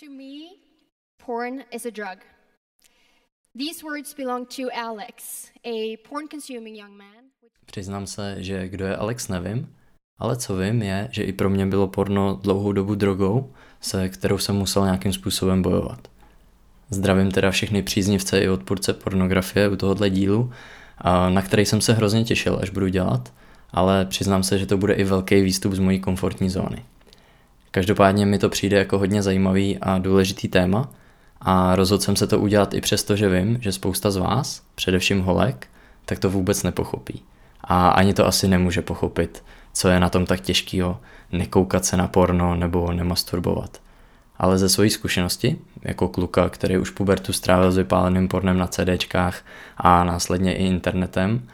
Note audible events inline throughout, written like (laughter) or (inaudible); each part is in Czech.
To me, porn is a drug. These words belong to Alex, a porn consuming young man. Přiznám se, že kdo je Alex nevím, ale co vím je, že i pro mě bylo porno dlouhou dobu drogou, se kterou jsem musel nějakým způsobem bojovat. Zdravím teda všechny příznivce i odpůrce pornografie u tohohle dílu, na který jsem se hrozně těšil, až budu dělat, ale přiznám se, že to bude i velký výstup z mojí komfortní zóny. Každopádně mi to přijde jako hodně zajímavý a důležitý téma a rozhodl jsem se to udělat i přesto, že vím, že spousta z vás, především holek, tak to vůbec nepochopí. A ani to asi nemůže pochopit, co je na tom tak těžkého nekoukat se na porno nebo nemasturbovat. Ale ze své zkušenosti, jako kluka, který už pubertu strávil s vypáleným pornem na CDčkách a následně i internetem,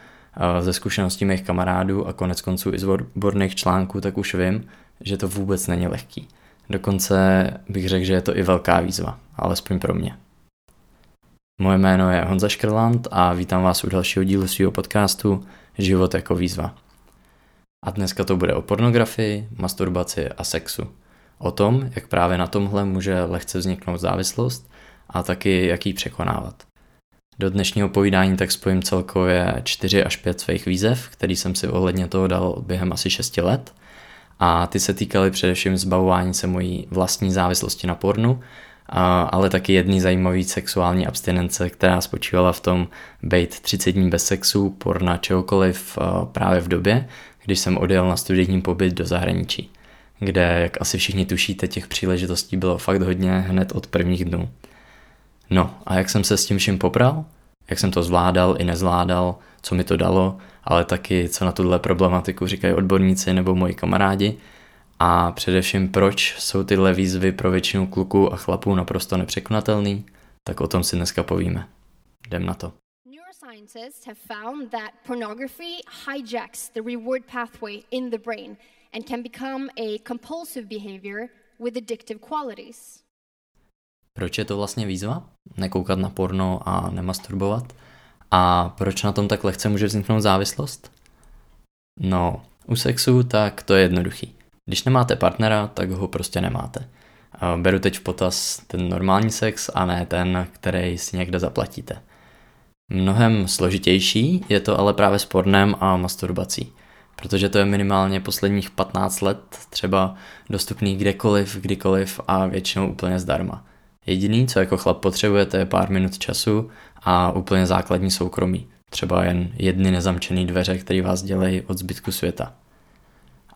ze zkušeností mých kamarádů a konec konců i z odborných článků, tak už vím, že to vůbec není lehký. Dokonce bych řekl, že je to i velká výzva, alespoň pro mě. Moje jméno je Honza Škrland a vítám vás u dalšího dílu svého podcastu Život jako výzva. A dneska to bude o pornografii, masturbaci a sexu. O tom, jak právě na tomhle může lehce vzniknout závislost a taky jak ji překonávat. Do dnešního povídání tak spojím celkově 4 až 5 svých výzev, který jsem si ohledně toho dal během asi 6 let. A ty se týkaly především zbavování se mojí vlastní závislosti na pornu, ale taky jedný zajímavý sexuální abstinence, která spočívala v tom být 30 dní bez sexu, porna, čehokoliv právě v době, když jsem odjel na studijní pobyt do zahraničí, kde, jak asi všichni tušíte, těch příležitostí bylo fakt hodně hned od prvních dnů. No a jak jsem se s tím vším popral? Jak jsem to zvládal i nezvládal, co mi to dalo, ale taky co na tuhle problematiku říkají odborníci nebo moji kamarádi a především proč jsou tyhle výzvy pro většinu kluků a chlapů naprosto nepřekonatelný, tak o tom si dneska povíme. Jdem na to. Neuroscientists have found that pornography hijacks the reward pathway in the brain and can become a compulsive behavior with addictive qualities. Proč je to vlastně výzva? Nekoukat na porno a nemasturbovat? A proč na tom tak lehce může vzniknout závislost? No, u sexu tak to je jednoduchý. Když nemáte partnera, tak ho prostě nemáte. Beru teď v potaz ten normální sex a ne ten, který si někde zaplatíte. Mnohem složitější je to ale právě s pornem a masturbací, protože to je minimálně posledních 15 let třeba dostupný kdekoliv, kdykoliv a většinou úplně zdarma. Jediný, co jako chlap potřebujete, je pár minut času a úplně základní soukromí. Třeba jen jedny nezamčený dveře, které vás dělají od zbytku světa.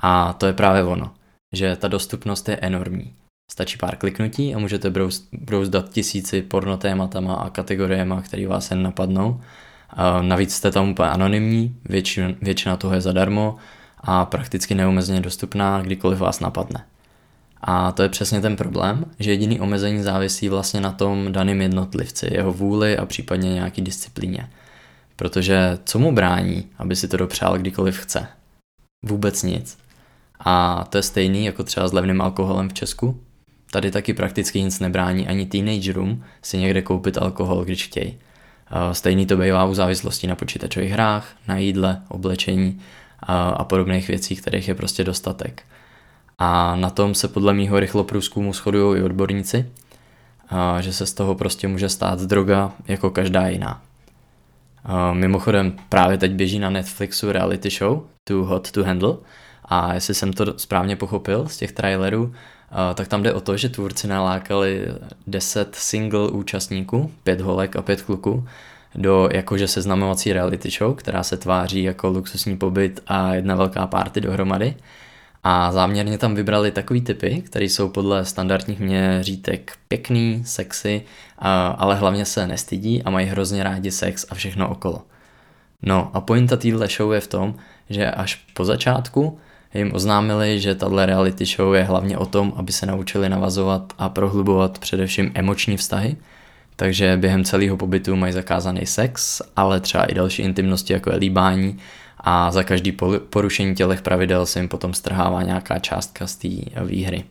A to je právě ono, že ta dostupnost je enormní. Stačí pár kliknutí a můžete brouzdat tisíci pornotématama a kategoriema, které vás jen napadnou. A navíc jste tam úplně anonymní, většina, většina toho je zadarmo a prakticky neomezeně dostupná, kdykoliv vás napadne. A to je přesně ten problém, že jediný omezení závisí vlastně na tom daném jednotlivci, jeho vůli a případně nějaký disciplíně. Protože co mu brání, aby si to dopřál kdykoliv chce? Vůbec nic. A to je stejný jako třeba s levným alkoholem v Česku. Tady taky prakticky nic nebrání ani teenagerům si někde koupit alkohol, když chtějí. Stejný to bývá u závislosti na počítačových hrách, na jídle, oblečení a podobných věcí, kterých je prostě dostatek. A na tom se podle mýho rychlo průzkumu shodují i odborníci, a že se z toho prostě může stát droga jako každá jiná. A mimochodem právě teď běží na Netflixu reality show Too Hot to Handle a jestli jsem to správně pochopil z těch trailerů, tak tam jde o to, že tvůrci nalákali 10 single účastníků, 5 holek a 5 kluků, do jakože seznamovací reality show, která se tváří jako luxusní pobyt a jedna velká party dohromady. A záměrně tam vybrali takový typy, které jsou podle standardních měřítek pěkný, sexy, ale hlavně se nestydí a mají hrozně rádi sex a všechno okolo. No a pointa téhle show je v tom, že až po začátku jim oznámili, že tahle reality show je hlavně o tom, aby se naučili navazovat a prohlubovat především emoční vztahy, takže během celého pobytu mají zakázaný sex, ale třeba i další intimnosti jako je líbání a za každý porušení tělech pravidel se jim potom strhává nějaká částka z té výhry.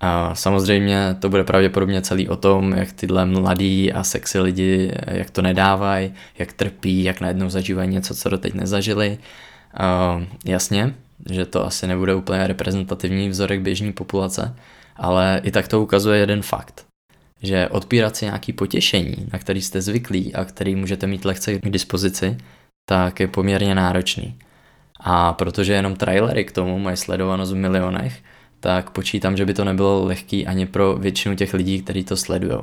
A samozřejmě to bude pravděpodobně celý o tom, jak tyhle mladí a sexy lidi, jak to nedávají, jak trpí, jak najednou zažívají něco, co doteď nezažili. A jasně, že to asi nebude úplně reprezentativní vzorek běžní populace, ale i tak to ukazuje jeden fakt, že odpírat si nějaký potěšení, na který jste zvyklí a který můžete mít lehce k dispozici, tak je poměrně náročný. A protože jenom trailery k tomu mají sledovanost v milionech, tak počítám, že by to nebylo lehký ani pro většinu těch lidí, kteří to sledují.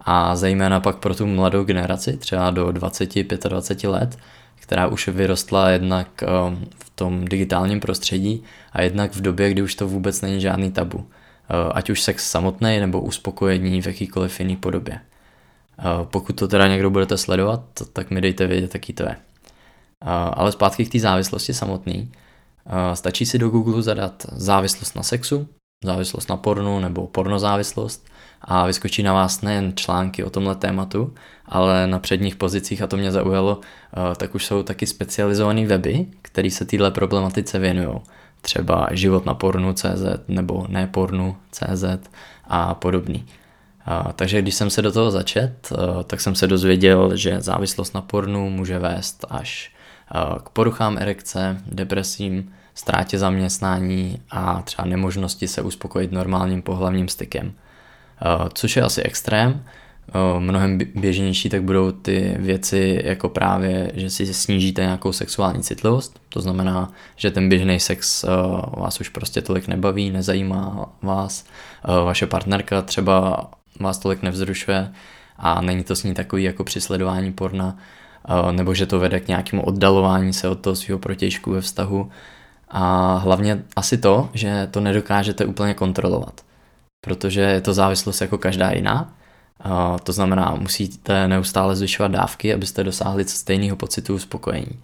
A zejména pak pro tu mladou generaci, třeba do 20-25 let, která už vyrostla jednak um, v tom digitálním prostředí a jednak v době, kdy už to vůbec není žádný tabu. Uh, ať už sex samotný nebo uspokojení v jakýkoliv jiný podobě. Uh, pokud to teda někdo budete sledovat, tak mi dejte vědět, jaký to je. Uh, ale zpátky k té závislosti samotný. Stačí si do Google zadat závislost na sexu, závislost na pornu nebo pornozávislost a vyskočí na vás nejen články o tomhle tématu, ale na předních pozicích, a to mě zaujalo, eh, tak už jsou taky specializované weby, které se téhle problematice věnují. Třeba život na pornu CZ nebo ne pornu CZ a podobný. Takže když jsem se do toho začet, eh, tak jsem se dozvěděl, že závislost na pornu může vést až k poruchám erekce, depresím, ztrátě zaměstnání a třeba nemožnosti se uspokojit normálním pohlavním stykem. Eh, což je asi extrém. Eh, mnohem běžnější tak budou ty věci jako právě, že si snížíte nějakou sexuální citlivost, to znamená, že ten běžný sex eh, vás už prostě tolik nebaví, nezajímá vás, vaše partnerka třeba vás tolik nevzrušuje a není to s ní takový jako při sledování porna, nebo že to vede k nějakému oddalování se od toho svého protějšku ve vztahu a hlavně asi to, že to nedokážete úplně kontrolovat protože je to závislost jako každá jiná. To znamená, musíte neustále zvyšovat dávky, abyste dosáhli stejného pocitu uspokojení.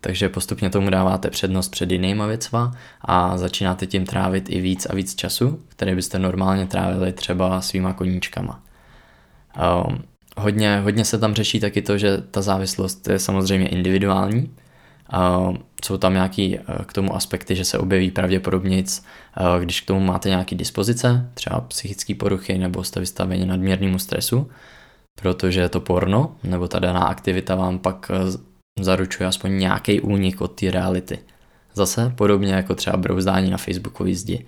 Takže postupně tomu dáváte přednost před jinýma věcma a začínáte tím trávit i víc a víc času, který byste normálně trávili třeba svýma koníčkama. Hodně, hodně se tam řeší taky to, že ta závislost je samozřejmě individuální, jsou tam nějaký eh, k tomu aspekty, že se objeví pravděpodobně, eh, když k tomu máte nějaké dispozice, třeba psychické poruchy nebo jste vystaveni nadměrnému stresu, protože to porno nebo ta daná aktivita vám pak eh, zaručuje aspoň nějaký únik od té reality. Zase podobně jako třeba brouzdání na Facebookové zdi.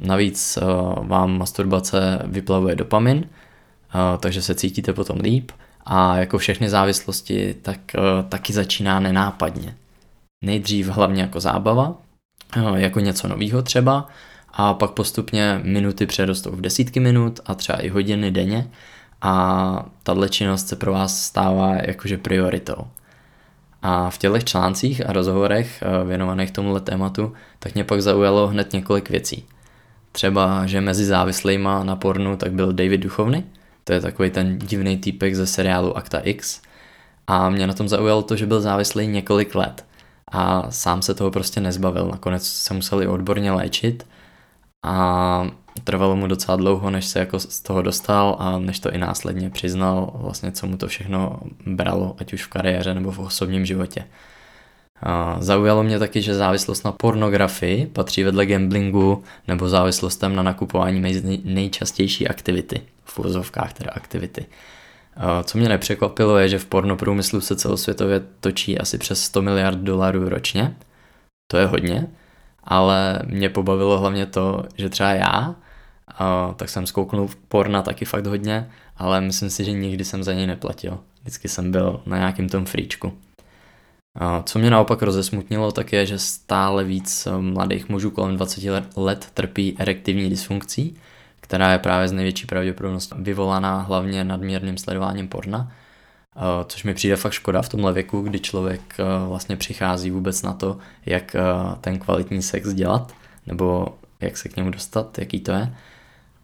Navíc vám masturbace vyplavuje dopamin, takže se cítíte potom líp a jako všechny závislosti, tak uh, taky začíná nenápadně. Nejdřív hlavně jako zábava, uh, jako něco nového třeba, a pak postupně minuty přerostou v desítky minut a třeba i hodiny denně a tahle činnost se pro vás stává jakože prioritou. A v těchto článcích a rozhovorech věnovaných tomuhle tématu, tak mě pak zaujalo hned několik věcí. Třeba, že mezi závislýma na pornu tak byl David Duchovny, to je takový ten divný týpek ze seriálu Akta X. A mě na tom zaujalo to, že byl závislý několik let a sám se toho prostě nezbavil. Nakonec se museli odborně léčit a trvalo mu docela dlouho, než se jako z toho dostal a než to i následně přiznal, vlastně co mu to všechno bralo, ať už v kariéře nebo v osobním životě. Zaujalo mě taky, že závislost na pornografii patří vedle gamblingu nebo závislostem na nakupování mezi nejčastější aktivity, v úzovkách teda aktivity. Co mě nepřekvapilo je, že v pornoprůmyslu se celosvětově točí asi přes 100 miliard dolarů ročně. To je hodně, ale mě pobavilo hlavně to, že třeba já, tak jsem zkouknul porna taky fakt hodně, ale myslím si, že nikdy jsem za něj neplatil. Vždycky jsem byl na nějakým tom fríčku. Co mě naopak rozesmutnilo, tak je, že stále víc eh, mladých mužů kolem 20 let trpí erektivní dysfunkcí, která je právě z největší pravděpodobností vyvolaná hlavně nadměrným sledováním porna, eh, což mi přijde fakt škoda v tomhle věku, kdy člověk eh, vlastně přichází vůbec na to, jak ten kvalitní sex dělat, nebo jak se k němu dostat, jaký to je.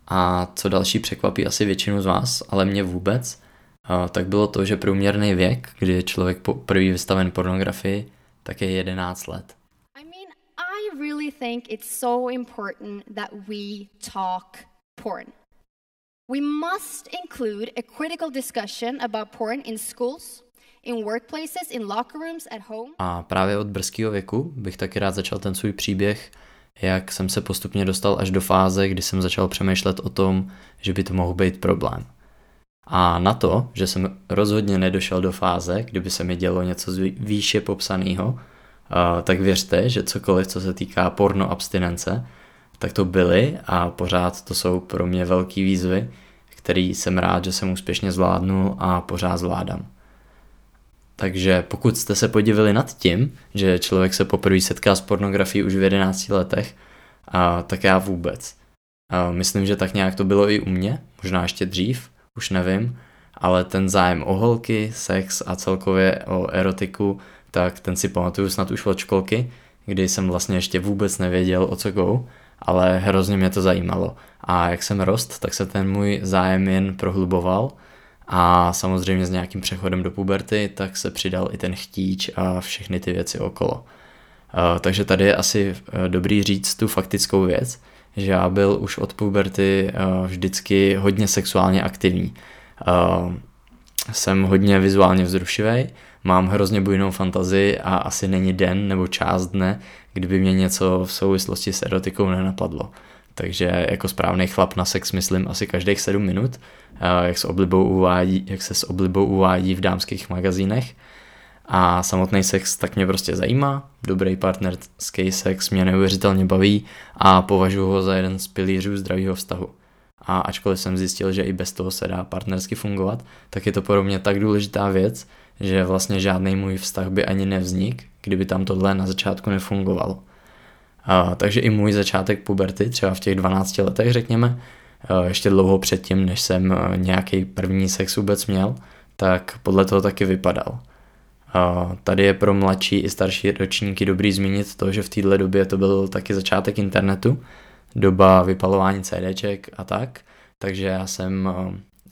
A co další překvapí asi většinu z vás, ale mě vůbec, tak bylo to, že průměrný věk, kdy je člověk první vystaven pornografii, tak je 11 let. I mean, I really think it's so important that we talk porn. We must include a critical discussion about porn in schools, in workplaces, in locker rooms, at home. A právě od brzkého věku bych taky rád začal ten svůj příběh, jak jsem se postupně dostal až do fáze, kdy jsem začal přemýšlet o tom, že by to mohl být problém. A na to, že jsem rozhodně nedošel do fáze, kdyby se mi dělo něco výše popsaného, tak věřte, že cokoliv, co se týká porno abstinence, tak to byly a pořád to jsou pro mě velký výzvy, který jsem rád, že jsem úspěšně zvládnul a pořád zvládám. Takže pokud jste se podívali nad tím, že člověk se poprvé setká s pornografií už v 11 letech, a, tak já vůbec. A myslím, že tak nějak to bylo i u mě, možná ještě dřív, už nevím, ale ten zájem o holky, sex a celkově o erotiku, tak ten si pamatuju snad už od školky, kdy jsem vlastně ještě vůbec nevěděl, o co go, ale hrozně mě to zajímalo. A jak jsem rost, tak se ten můj zájem jen prohluboval a samozřejmě s nějakým přechodem do puberty, tak se přidal i ten chtíč a všechny ty věci okolo. Takže tady je asi e, dobrý říct tu faktickou věc, že já byl už od puberty e, vždycky hodně sexuálně aktivní. Jsem hodně vizuálně vzrušivý, mám hrozně bujnou fantazii a asi není den nebo část dne, kdyby mě něco v souvislosti s erotikou nenapadlo. Takže jako správný chlap na sex myslím asi každých 7 minut, jak se, oblibou uvádí, jak se s oblibou uvádí v dámských magazínech. A samotný sex tak mě prostě zajímá, dobrý partnerský sex mě neuvěřitelně baví a považuji ho za jeden z pilířů zdravého vztahu. A ačkoliv jsem zjistil, že i bez toho se dá partnersky fungovat, tak je to pro mě tak důležitá věc, že vlastně žádný můj vztah by ani nevznik, kdyby tam tohle na začátku nefungovalo. A, takže i můj začátek puberty, třeba v těch 12 letech řekněme, ještě dlouho předtím, než jsem nějaký první sex vůbec měl, tak podle toho taky vypadal. Tady je pro mladší i starší ročníky dobrý zmínit to, že v této době to byl taky začátek internetu, doba vypalování CDček a tak, takže já jsem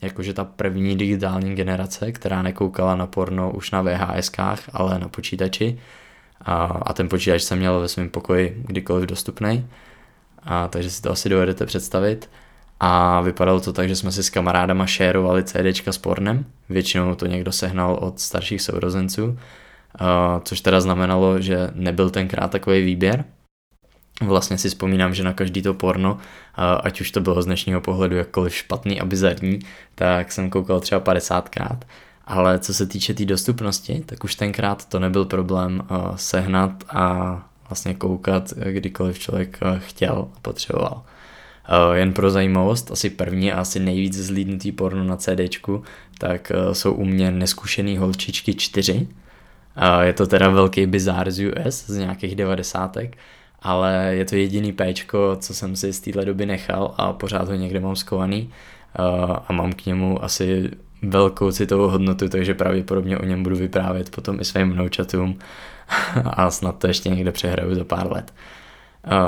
jakože ta první digitální generace, která nekoukala na porno už na VHSkách, ale na počítači. A, a ten počítač jsem měl ve svém pokoji kdykoliv dostupný. A takže si to asi dovedete představit. A vypadalo to tak, že jsme si s kamarádama šérovali CDčka s pornem. Většinou to někdo sehnal od starších sourozenců. Což teda znamenalo, že nebyl tenkrát takový výběr, Vlastně si vzpomínám, že na každý to porno, ať už to bylo z dnešního pohledu jakkoliv špatný a bizarní, tak jsem koukal třeba 50krát. Ale co se týče té tý dostupnosti, tak už tenkrát to nebyl problém sehnat a vlastně koukat, kdykoliv člověk chtěl a potřeboval. Jen pro zajímavost, asi první a asi nejvíc zlídnutý porno na CDčku, tak jsou u mě neskušený holčičky 4. Je to teda velký bizár z US, z nějakých devadesátek ale je to jediný péčko, co jsem si z téhle doby nechal a pořád ho někde mám skovaný a mám k němu asi velkou citovou hodnotu, takže pravděpodobně o něm budu vyprávět potom i svým vnoučatům (laughs) a snad to ještě někde přehraju za pár let.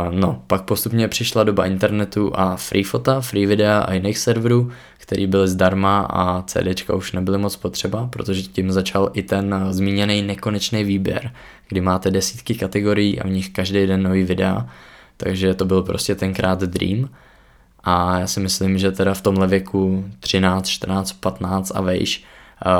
No, pak postupně přišla doba internetu a free fota, free videa a jiných serverů, který byly zdarma a CDčka už nebyly moc potřeba, protože tím začal i ten zmíněný nekonečný výběr, kdy máte desítky kategorií a v nich každý den nový videa, takže to byl prostě tenkrát dream. A já si myslím, že teda v tomhle věku 13, 14, 15 a vejš,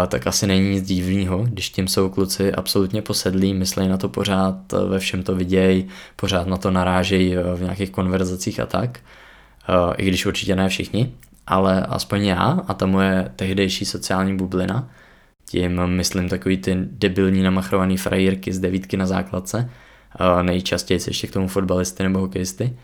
tak asi není nic divného, když tím jsou kluci absolutně posedlí, myslí na to pořád, ve všem to vidějí, pořád na to narážejí v nějakých konverzacích a tak. I když určitě ne všichni, ale aspoň já a ta moje tehdejší sociální bublina, tím myslím takový ty debilní namachrovaný frajírky z devítky na základce, nejčastěji ještě k tomu fotbalisty nebo hokejisty,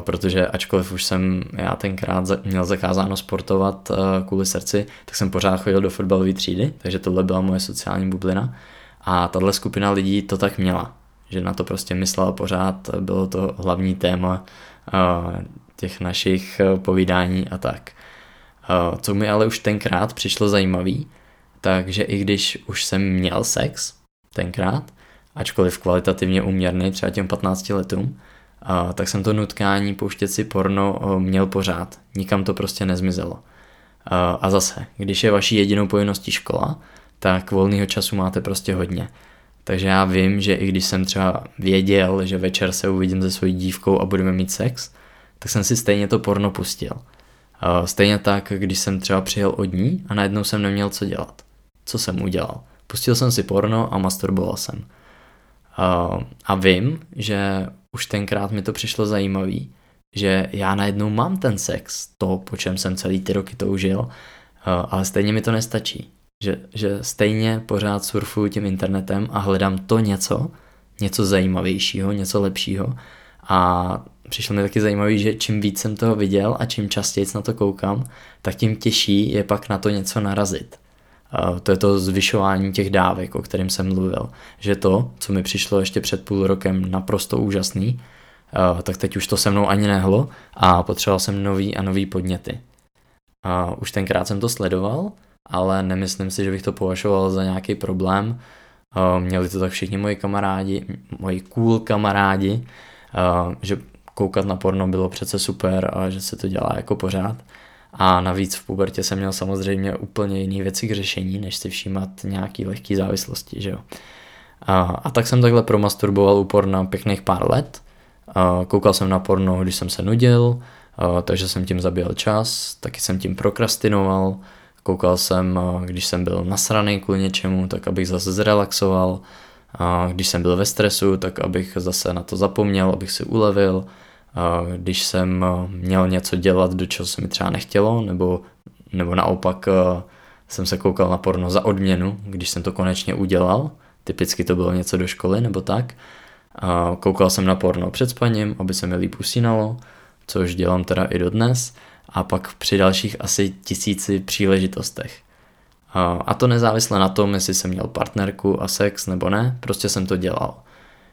protože ačkoliv už jsem já tenkrát měl zakázáno sportovat kvůli srdci, tak jsem pořád chodil do fotbalové třídy, takže tohle byla moje sociální bublina a tahle skupina lidí to tak měla, že na to prostě myslela pořád, bylo to hlavní téma těch našich povídání a tak. Co mi ale už tenkrát přišlo zajímavý, takže i když už jsem měl sex tenkrát, ačkoliv kvalitativně uměrný třeba těm 15 letům, tak jsem to nutkání pouštět si porno měl pořád. Nikam to prostě nezmizelo. A, a zase, když je vaší jedinou povinností škola, tak volného času máte prostě hodně. Takže já vím, že i když jsem třeba věděl, že večer se uvidím se svojí dívkou a budeme mít sex, tak jsem si stejně to porno pustil. Stejně tak, když jsem třeba přijel od ní a najednou jsem neměl co dělat. Co jsem udělal? Pustil jsem si porno a masturboval jsem. A vím, že už tenkrát mi to přišlo zajímavý, že já najednou mám ten sex, to, po čem jsem celý ty roky toužil, ale stejně mi to nestačí. Že, že stejně pořád surfuju tím internetem a hledám to něco, něco zajímavějšího, něco lepšího a přišlo mi taky zajímavý, že čím víc jsem toho viděl a čím častěji na to koukám, tak tím těžší je pak na to něco narazit. Uh, to je to zvyšování těch dávek, o kterém jsem mluvil. Že to, co mi přišlo ještě před půl rokem naprosto úžasný, uh, tak teď už to se mnou ani nehlo a potřeboval jsem nový a nový podněty. Uh, už tenkrát jsem to sledoval, ale nemyslím si, že bych to považoval za nějaký problém. Měli to tak všichni moji kamarádi, moji cool kamarádi, že koukat na porno bylo přece super a že se to dělá jako pořád. A navíc v pubertě jsem měl samozřejmě úplně jiné věci k řešení, než si všímat nějaký lehký závislosti, že jo. A, a tak jsem takhle promasturboval u porna pěkných pár let. A koukal jsem na porno, když jsem se nudil, a, takže jsem tím zabíjel čas, taky jsem tím prokrastinoval, koukal jsem, když jsem byl nasraný kvůli něčemu, tak abych zase zrelaxoval, a když jsem byl ve stresu, tak abych zase na to zapomněl, abych si ulevil, když jsem eh, měl něco dělat, do čeho se mi třeba nechtělo, nebo, nebo naopak eh, jsem se koukal na porno za odměnu, když jsem to konečně udělal, typicky to bylo něco do školy nebo tak. Koukal jsem na porno před spaním, aby se mi líp usínalo, což dělám teda i dodnes, a pak při dalších asi tisíci příležitostech. A to nezávisle na tom, jestli jsem měl partnerku a sex nebo ne, prostě jsem to dělal.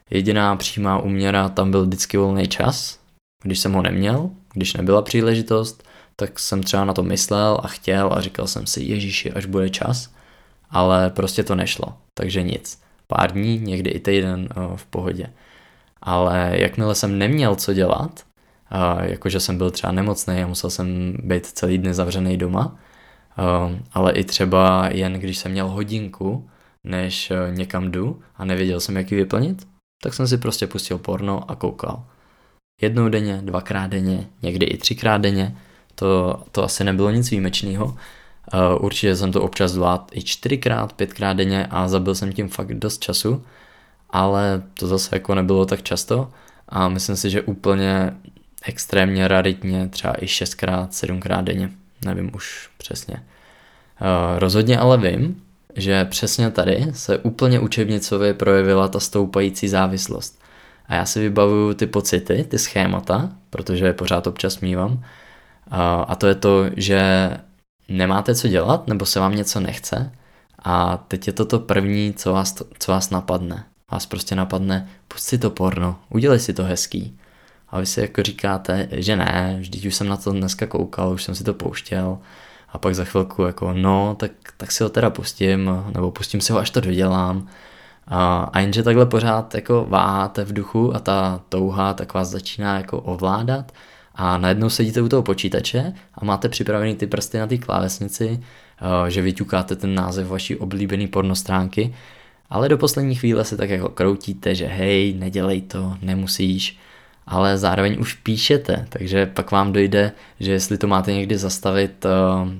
Jediná přímá úměra tam byl vždycky volný čas, když jsem ho neměl, když nebyla příležitost, tak jsem třeba na to myslel a chtěl a říkal jsem si, Ježíši, až bude čas, ale prostě to nešlo, takže nic. Pár dní, někdy i týden v pohodě. Ale jakmile jsem neměl co dělat, jakože jsem byl třeba nemocný a musel jsem být celý dny zavřený doma, ale i třeba jen když jsem měl hodinku, než někam jdu a nevěděl jsem, jak ji vyplnit, tak jsem si prostě pustil porno a koukal jednou denně, dvakrát denně, někdy i třikrát denně. To, to asi nebylo nic výjimečného. Uh, určitě jsem to občas zvládl i čtyřikrát, pětkrát denně a zabil jsem tím fakt dost času, ale to zase jako nebylo tak často a myslím si, že úplně extrémně raritně třeba i šestkrát, sedmkrát denně, nevím už přesně. Uh, rozhodně ale vím, že přesně tady se úplně učebnicově projevila ta stoupající závislost. A já si vybavuju ty pocity, ty schémata, protože je pořád občas mývám. A, a to je to, že nemáte co dělat, nebo se vám něco nechce. A teď je to to první, co vás, co vás napadne. Vás prostě napadne, pust si to porno, udělej si to hezký. A vy si jako říkáte, že ne, vždyť už jsem na to dneska koukal, už jsem si to pouštěl. A pak za chvilku jako, no, tak, tak si ho teda pustím, nebo pustím si ho, až to dodělám. A, a jenže takhle pořád jako váháte v duchu a ta touha tak vás začíná jako ovládat. A najednou sedíte u toho počítače a máte připravený ty prsty na té klávesnici, že vyťukáte ten název vaší oblíbené pornostránky, ale do poslední chvíle se tak jako kroutíte, že hej, nedělej to, nemusíš, ale zároveň už píšete, takže pak vám dojde, že jestli to máte někdy zastavit,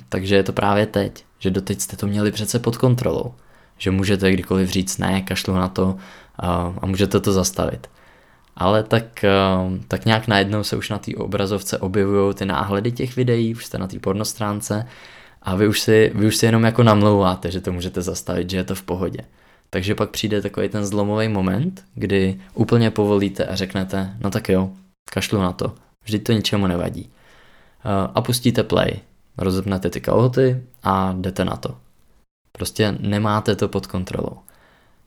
takže je to právě teď, že doteď jste to měli přece pod kontrolou že můžete kdykoliv říct ne, kašlu na to a, můžete to zastavit. Ale tak, tak nějak najednou se už na té obrazovce objevují ty náhledy těch videí, už jste na té pornostránce a vy už, si, vy už si jenom jako namlouváte, že to můžete zastavit, že je to v pohodě. Takže pak přijde takový ten zlomový moment, kdy úplně povolíte a řeknete, no tak jo, kašlu na to, vždyť to ničemu nevadí. A pustíte play, rozepnete ty kalhoty a jdete na to. Prostě nemáte to pod kontrolou.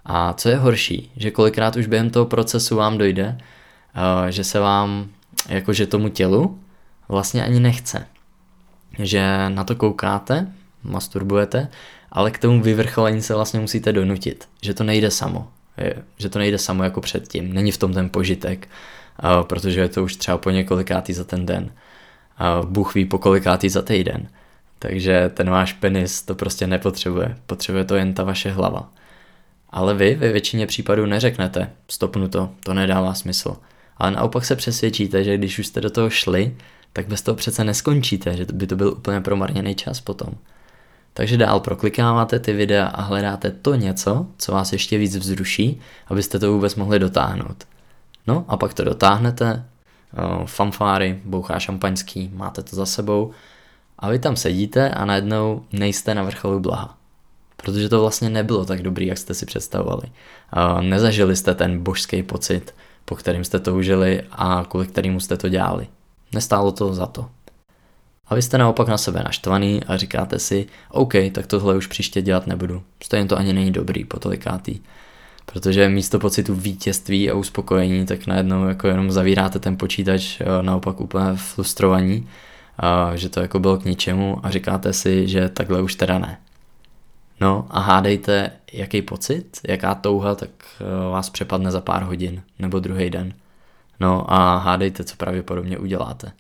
A co je horší, že kolikrát už během toho procesu vám dojde, eh, že se vám, jakože tomu tělu, vlastně ani nechce. Že na to koukáte, masturbujete, ale k tomu vyvrcholení se vlastně musíte donutit. Že to nejde samo. Že to nejde samo jako předtím. Není v tom ten požitek, eh, protože je to už třeba po několikátý za ten den. Bůh ví po kolikátý za týden. Takže ten váš penis to prostě nepotřebuje, potřebuje to jen ta vaše hlava. Ale vy ve většině případů neřeknete, stopnu to, to nedává smysl. Ale naopak se přesvědčíte, že když už jste do toho šli, tak bez toho přece neskončíte, že by to byl úplně promarněný čas potom. Takže dál proklikáváte ty videa a hledáte to něco, co vás ještě víc vzruší, abyste to vůbec mohli dotáhnout. No a pak to dotáhnete, fanfáry, bouchá šampaňský, máte to za sebou a vy tam sedíte a najednou nejste na vrcholu blaha. Protože to vlastně nebylo tak dobrý, jak jste si představovali. Nezažili jste ten božský pocit po kterým jste toužili a kvůli kterému jste to dělali. Nestálo to za to. A vy jste naopak na sebe naštvaný a říkáte si, OK, tak tohle už příště dělat nebudu. Stejně to ani není dobrý po tolikátý. Protože místo pocitu vítězství a uspokojení, tak najednou jako jenom zavíráte ten počítač naopak úplně frustrovaní, že to jako bylo k ničemu a říkáte si, že takhle už teda ne. No a hádejte, jaký pocit, jaká touha, tak eh, vás přepadne za pár hodin nebo druhý den. No a hádejte, co pravděpodobně uděláte.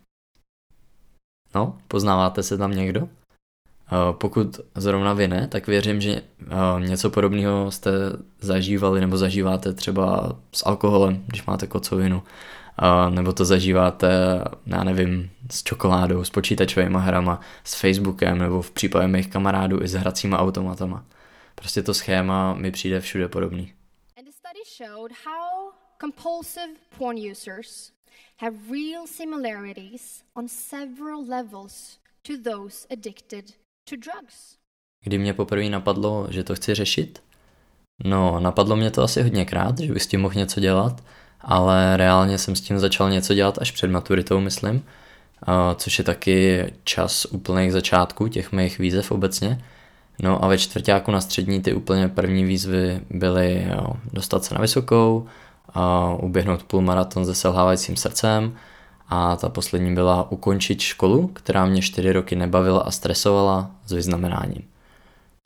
No, poznáváte se tam někdo? Eh, pokud zrovna vy ne, tak věřím, že eh, něco podobného jste zažívali nebo zažíváte třeba s alkoholem, když máte kocovinu, nebo to zažíváte, já nevím, s čokoládou, s počítačovými hrama, s Facebookem, nebo v případě mých kamarádů i s hracíma automatama. Prostě to schéma mi přijde všude podobný. And the study showed how compulsive porn users have real similarities on several levels to those addicted to drugs. Kdy mě poprvé napadlo, že to chci řešit? No, napadlo mě to asi hodněkrát, že bych s tím mohl něco dělat, ale reálně jsem s tím začal něco dělat až před maturitou, myslím, což je taky čas úplných začátků těch mých výzev obecně. No a ve čtvrtáku na střední ty úplně první výzvy byly jo, dostat se na vysokou, a uběhnout půlmaraton se selhávajícím srdcem a ta poslední byla ukončit školu, která mě čtyři roky nebavila a stresovala s vyznamenáním.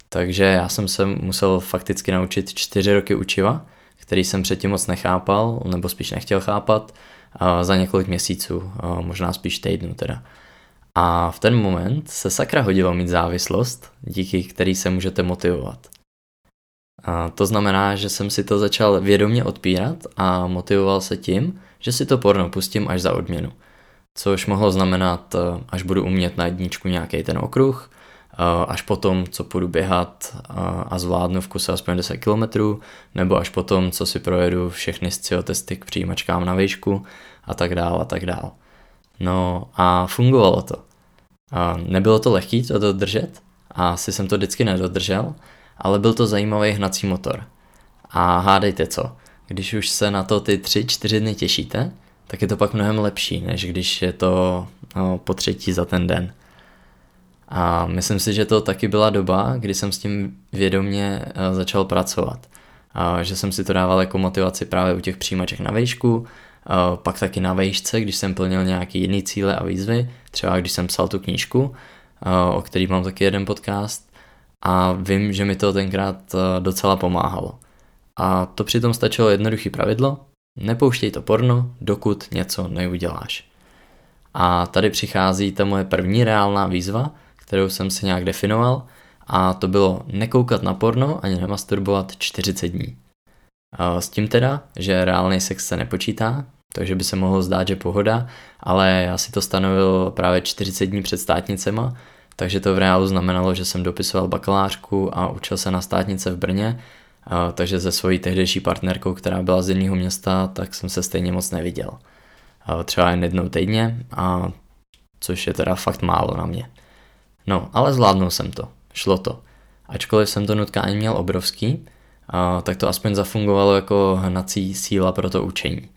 Takže já jsem se musel fakticky naučit čtyři roky učiva, který jsem předtím moc nechápal, nebo spíš nechtěl chápat, za několik měsíců, možná spíš týdnů teda. A v ten moment se sakra hodilo mít závislost, díky který se můžete motivovat. A to znamená, že jsem si to začal vědomě odpírat a motivoval se tím, že si to porno pustím až za odměnu. Což mohlo znamenat, až budu umět na jedničku nějaký ten okruh, až potom, co půjdu běhat a zvládnu v kuse aspoň 10 km, nebo až potom, co si projedu všechny testy k přijímačkám na výšku a tak dál a tak dál. No a fungovalo to. A nebylo to lehké to dodržet, a asi jsem to vždycky nedodržel, ale byl to zajímavý hnací motor. A hádejte co, když už se na to ty 3-4 dny těšíte, tak je to pak mnohem lepší, než když je to no, po třetí za ten den. A myslím si, že to taky byla doba, kdy jsem s tím vědomě eh, začal pracovat. A že jsem si to dával jako motivaci právě u těch přijímaček na výšku, a pak taky na výšce, když jsem plnil nějaký jiný cíle a výzvy, třeba když jsem psal tu knížku, o který mám taky jeden podcast a vím, že mi to tenkrát eh, docela pomáhalo. A to přitom stačilo jednoduché pravidlo, nepouštěj to porno, dokud něco neuděláš. A tady přichází ta moje první reálná výzva, kterou jsem si nějak definoval a to bylo nekoukat na porno ani nemasturbovat 40 dní. S tím teda, že reálný sex se nepočítá, takže by se mohlo zdát, že pohoda, ale já si to stanovil právě 40 dní před státnicema, takže to v reálu znamenalo, že jsem dopisoval bakalářku a učil se na státnice v Brně, takže se svojí tehdejší partnerkou, která byla z jiného města, tak jsem se stejně moc neviděl. Třeba jen jednou týdně, a, což je teda fakt málo na mě. No, ale zvládnul jsem to. Šlo to. Ačkoliv jsem to nutkání měl obrovský, a, tak to aspoň zafungovalo jako hnací síla pro to učení.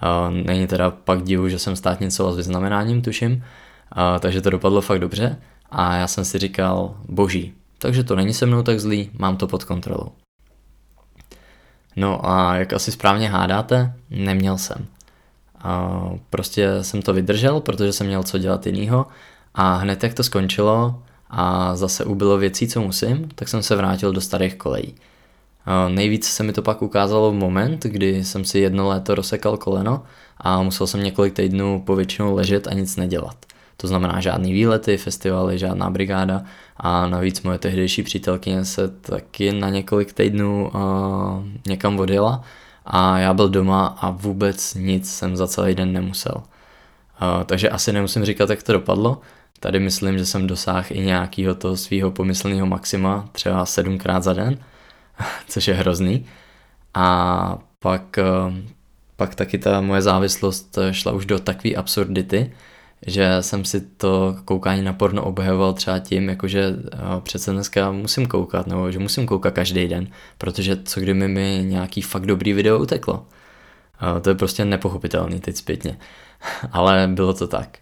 A, není teda pak divu, že jsem státnicoval s vyznamenáním, tuším, a, takže to dopadlo fakt dobře a já jsem si říkal, boží, takže to není se mnou tak zlý, mám to pod kontrolou. No a jak asi správně hádáte, neměl jsem. A prostě jsem to vydržel, protože jsem měl co dělat jinýho a hned jak to skončilo a zase ubylo věcí, co musím, tak jsem se vrátil do starých kolejí. Nejvíc se mi to pak ukázalo v moment, kdy jsem si jedno léto rozsekal koleno a musel jsem několik týdnů povětšinou ležet a nic nedělat. To znamená žádný výlety, festivaly, žádná brigáda a navíc moje tehdejší přítelkyně se taky na několik týdnů uh, někam odjela a já byl doma a vůbec nic jsem za celý den nemusel. Uh, takže asi nemusím říkat, jak to dopadlo, Tady myslím, že jsem dosáhl i nějakého toho svého pomyslného maxima, třeba sedmkrát za den, (laughs) což je hrozný. A pak, eh, pak taky ta moje závislost šla už do takové absurdity, že jsem si to koukání na porno obhajoval třeba tím, jakože eh, přece dneska musím koukat, nebo že musím koukat každý den, protože co kdyby mi nějaký fakt dobrý video uteklo. To je prostě nepochopitelný teď zpětně, (laughs) ale bylo to tak.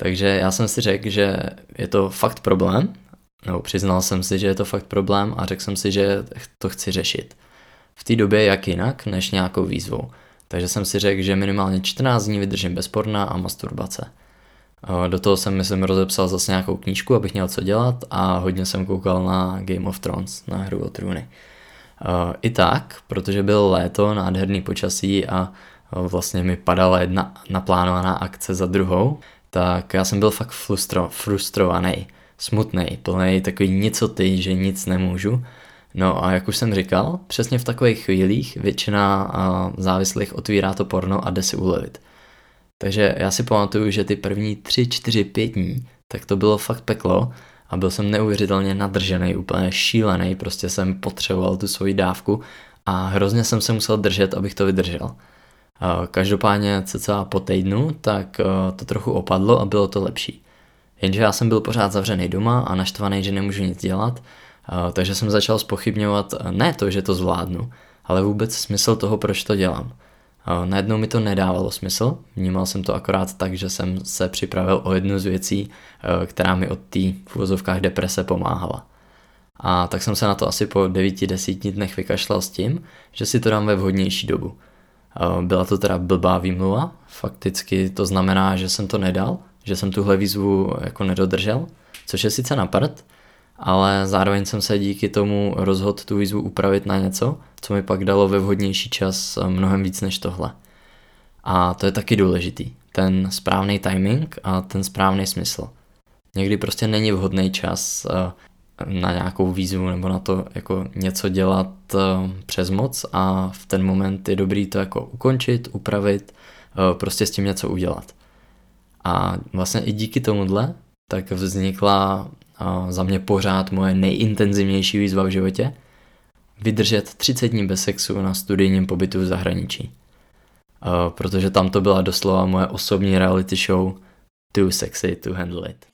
Takže já jsem si řekl, že je to fakt problém, nebo přiznal jsem si, že je to fakt problém a řekl jsem si, že to chci řešit. V té době jak jinak, než nějakou výzvou. Takže jsem si řekl, že minimálně 14 dní vydržím bez porna a masturbace. Do toho jsem, myslím, rozepsal zase nějakou knížku, abych měl co dělat a hodně jsem koukal na Game of Thrones, na hru o trůny. I tak, protože bylo léto, nádherný počasí a vlastně mi padala jedna naplánovaná akce za druhou, tak já jsem byl fakt frustro, frustrovaný, smutný, plný takový nicoty, že nic nemůžu. No a jak už jsem říkal, přesně v takových chvílích většina závislých otvírá to porno a jde si ulevit. Takže já si pamatuju, že ty první 3, 4, 5 dní, tak to bylo fakt peklo a byl jsem neuvěřitelně nadržený, úplně šílený, prostě jsem potřeboval tu svoji dávku a hrozně jsem se musel držet, abych to vydržel. Každopádně cca po týdnu, tak to trochu opadlo a bylo to lepší. Jenže já jsem byl pořád zavřený doma a naštvaný, že nemůžu nic dělat, takže jsem začal spochybňovat ne to, že to zvládnu, ale vůbec smysl toho, proč to dělám. Najednou mi to nedávalo smysl, vnímal jsem to akorát tak, že jsem se připravil o jednu z věcí, která mi od té v úvozovkách deprese pomáhala. A tak jsem se na to asi po 9-10 dnech vykašlal s tím, že si to dám ve vhodnější dobu. E, byla to teda blbá výmluva, fakticky to znamená, že jsem to nedal, že jsem tuhle výzvu jako nedodržel, což je sice na ale zároveň jsem se díky tomu rozhodl tu výzvu upravit na něco, co mi pak dalo ve vhodnější čas mnohem víc než tohle. A to je taky důležitý, ten správný timing a ten správný smysl. Někdy prostě není vhodný čas eh, na nějakou výzvu nebo na to jako něco dělat eh, přes moc a v ten moment je dobrý to jako ukončit, upravit, eh, prostě s tím něco udělat. A vlastně i díky tomuhle tak vznikla za mě pořád moje nejintenzivnější výzva v životě, vydržet 30 dní bez sexu na studijním pobytu v zahraničí. Protože tam to byla doslova moje osobní reality show Too Sexy to Handle It.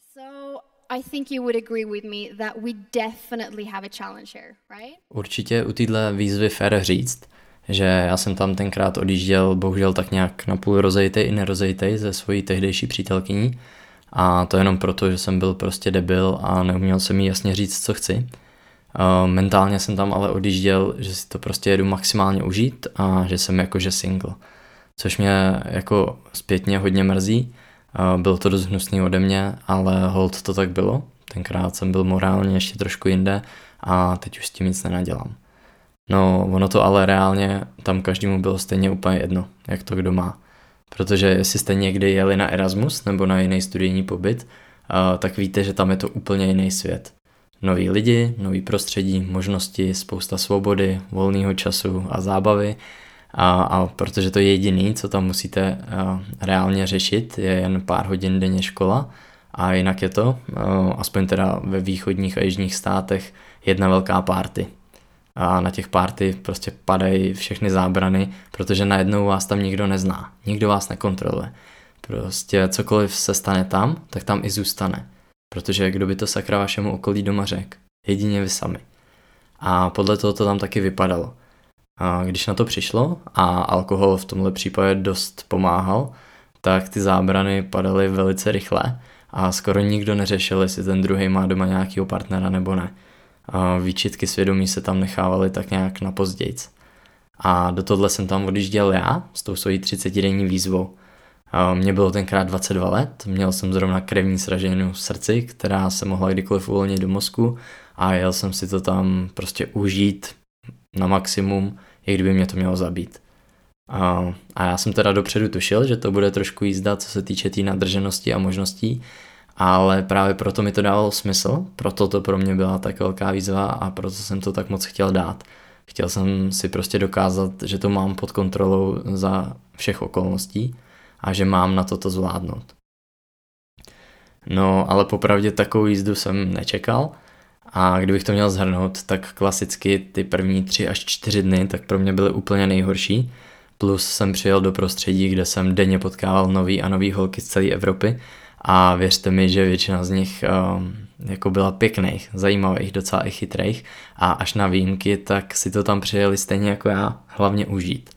I think you would agree with me that we definitely have a challenge here, right? Určitě u téhle výzvy fér říct, že já jsem tam tenkrát odjížděl bohužel tak nějak na půl rozejtej i nerozejtej ze svojí tehdejší přítelkyní a to jenom proto, že jsem byl prostě debil a neuměl jsem mi jasně říct, co chci. Mentálně jsem tam ale odjížděl, že si to prostě jedu maximálně užít a že jsem jakože single. Což mě jako zpětně hodně mrzí. Bylo to dost hnusný ode mě, ale hold to tak bylo. Tenkrát jsem byl morálně ještě trošku jinde a teď už s tím nic nenadělám. No, ono to ale reálně tam každému bylo stejně úplně jedno, jak to kdo má. Protože jestli jste někdy jeli na Erasmus nebo na jiný studijní pobyt, tak víte, že tam je to úplně jiný svět. Noví lidi, nový prostředí, možnosti, spousta svobody, volného času a zábavy. A, a protože to je jediný, co tam musíte reálně řešit, je jen pár hodin denně škola a jinak je to, aspoň teda ve východních a jižních státech, jedna velká party a na těch party prostě padají všechny zábrany, protože najednou vás tam nikdo nezná, nikdo vás nekontroluje. Prostě cokoliv se stane tam, tak tam i zůstane. Protože kdo by to sakra vašemu okolí doma řekl? Jedině vy sami. A podle toho to tam taky vypadalo. Když na to přišlo a alkohol v tomhle případě dost pomáhal, tak ty zábrany padaly velice rychle a skoro nikdo neřešil, jestli ten druhý má doma nějakého partnera nebo ne výčitky svědomí se tam nechávaly tak nějak na pozdějc. A do tohle jsem tam odjížděl já s tou svojí 30-denní výzvou. Mě bylo tenkrát 22 let, měl jsem zrovna krevní sraženinu v srdci, která se mohla kdykoliv uvolnit do mozku a jel jsem si to tam prostě užít na maximum, i kdyby mě to mělo zabít. A, a já jsem teda dopředu tušil, že to bude trošku jízda, co se týče té tý nadrženosti a možností, ale právě proto mi to dávalo smysl, proto to pro mě byla tak velká výzva a proto jsem to tak moc chtěl dát. Chtěl jsem si prostě dokázat, že to mám pod kontrolou za všech okolností a že mám na to to zvládnout. No, ale popravdě takovou jízdu jsem nečekal a kdybych to měl zhrnout, tak klasicky ty první tři až čtyři dny tak pro mě byly úplně nejhorší. Plus jsem přijel do prostředí, kde jsem denně potkával nový a nový holky z celé Evropy a věřte mi, že většina z nich um, jako byla pěkných, zajímavých, docela i chytrých a až na výjimky, tak si to tam přijeli stejně jako já, hlavně užít.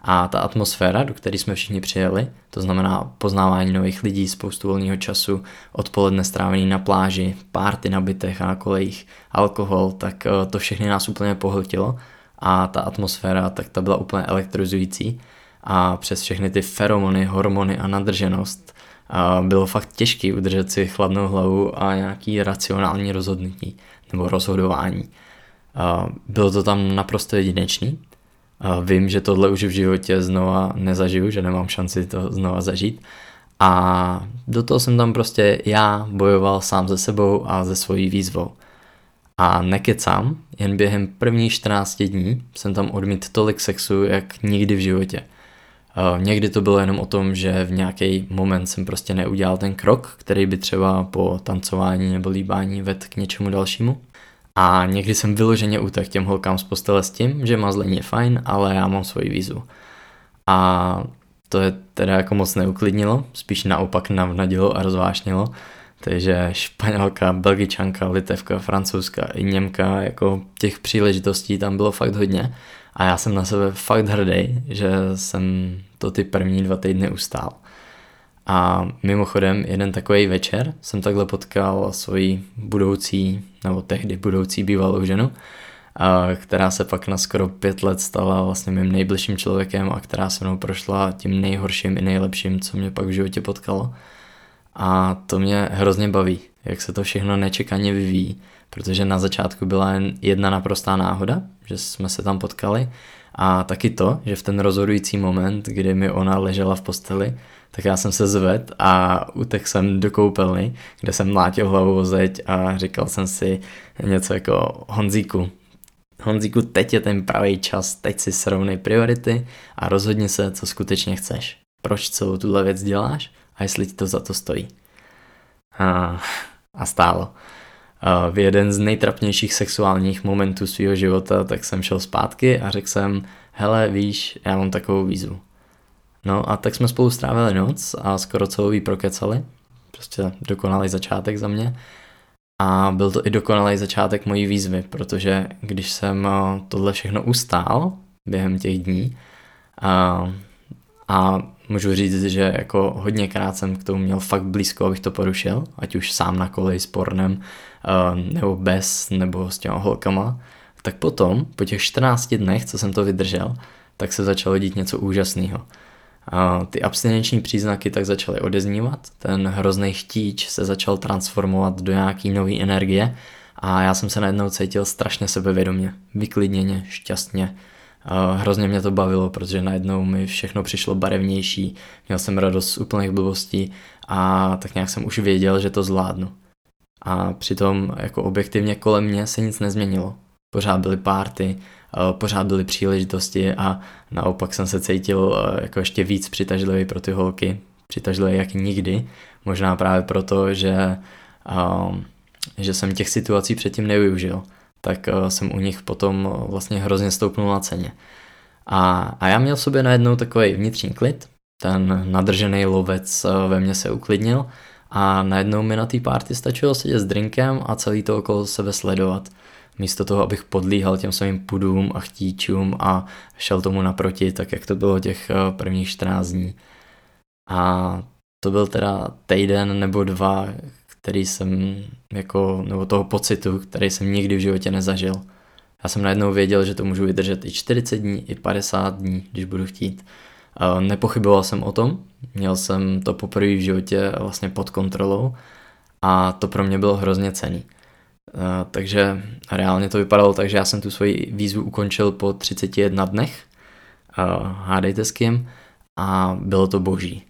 A ta atmosféra, do které jsme všichni přijeli, to znamená poznávání nových lidí, spoustu volného času, odpoledne strávený na pláži, párty na bytech a na kolejích, alkohol, tak eh, to všechny nás úplně pohltilo a ta atmosféra, tak ta byla úplně elektrizující a přes všechny ty feromony, hormony a nadrženost a bylo fakt těžké udržet si chladnou hlavu a nějaký racionální rozhodnutí nebo rozhodování. A bylo to tam naprosto jedinečný. Vím, že tohle už v životě znova nezažiju, že nemám šanci to znova zažít. A do toho jsem tam prostě já bojoval sám se sebou a ze svojí výzvou. A nekecám, jen během prvních 14 dní jsem tam odmít tolik sexu, jak nikdy v životě. Někdy to bylo jenom o tom, že v nějaký moment jsem prostě neudělal ten krok, který by třeba po tancování nebo líbání vedl k něčemu dalšímu. A někdy jsem vyloženě utek těm holkám z postele s tím, že mazlení je fajn, ale já mám svoji vízu. A to je teda jako moc neuklidnilo, spíš naopak navnadilo a rozvášnilo. Takže španělka, belgičanka, litevka, francouzska i němka, jako těch příležitostí tam bylo fakt hodně. A já jsem na sebe fakt hrdý, že jsem to ty první dva týdny ustál. A mimochodem, jeden takový večer jsem takhle potkal svoji budoucí, nebo tehdy budoucí bývalou ženu, která se pak na skoro pět let stala vlastně mým nejbližším člověkem a která se mnou prošla tím nejhorším i nejlepším, co mě pak v životě potkalo. A to mě hrozně baví, jak se to všechno nečekaně vyvíjí, protože na začátku byla jen jedna naprostá náhoda, že jsme se tam potkali a taky to, že v ten rozhodující moment, kdy mi ona ležela v posteli, tak já jsem se zved a utek jsem do koupelny, kde jsem mlátil hlavou o zeď a říkal jsem si něco jako Honzíku, Honzíku, teď je ten pravý čas, teď si srovnej priority a rozhodni se, co skutečně chceš. Proč celou tuhle věc děláš a jestli ti to za to stojí. A, a stálo. A v jeden z nejtrapnějších sexuálních momentů svého života, tak jsem šel zpátky a řekl jsem, hele, víš, já mám takovou výzvu. No a tak jsme spolu strávili noc a skoro celou jí prokecali. Prostě dokonalý začátek za mě. A byl to i dokonalý začátek mojí výzvy, protože když jsem tohle všechno ustál během těch dní a, a můžu říct, že jako hodněkrát jsem k tomu měl fakt blízko, abych to porušil, ať už sám na koleji s pornem, nebo bez, nebo s těma holkama, tak potom, po těch 14 dnech, co jsem to vydržel, tak se začalo dít něco úžasného. A ty abstinenční příznaky tak začaly odeznívat, ten hrozný chtíč se začal transformovat do nějaký nové energie a já jsem se najednou cítil strašně sebevědomě, vyklidněně, šťastně. Hrozně mě to bavilo, protože najednou mi všechno přišlo barevnější, měl jsem radost z úplných blbostí a tak nějak jsem už věděl, že to zvládnu. A přitom jako objektivně kolem mě se nic nezměnilo. Pořád byly párty, pořád byly příležitosti a naopak jsem se cítil eh, jako ještě víc přitažlivý pro ty holky, přitažlivý jak nikdy, možná právě proto, že, ehm, že jsem těch situací předtím nevyužil, tak eh, jsem u nich potom eh, vlastně hrozně stoupnul na ceně. A, a já měl v sobě najednou takový vnitřní klid, ten nadržený lovec ve mně se uklidnil a najednou mi na té party stačilo sedět s drinkem a celý to okolo sebe sledovat místo toho, abych podlíhal těm svým pudům a chtíčům a šel tomu naproti, tak jak to bylo těch eh, prvních 14 dní. A to byl teda týden nebo dva, který jsem jako, nebo toho pocitu, který jsem nikdy v životě nezažil. Já jsem najednou věděl, že to můžu vydržet i 40 dní, i 50 dní, když budu chtít. Nepochyboval jsem o tom, měl jsem to poprvé v životě vlastně pod kontrolou a to pro mě bylo hrozně cený. Eh, takže reálně to vypadalo tak, že já jsem tu svoji výzvu ukončil po 31 dnech, uh, hádejte s kým, a bylo to boží.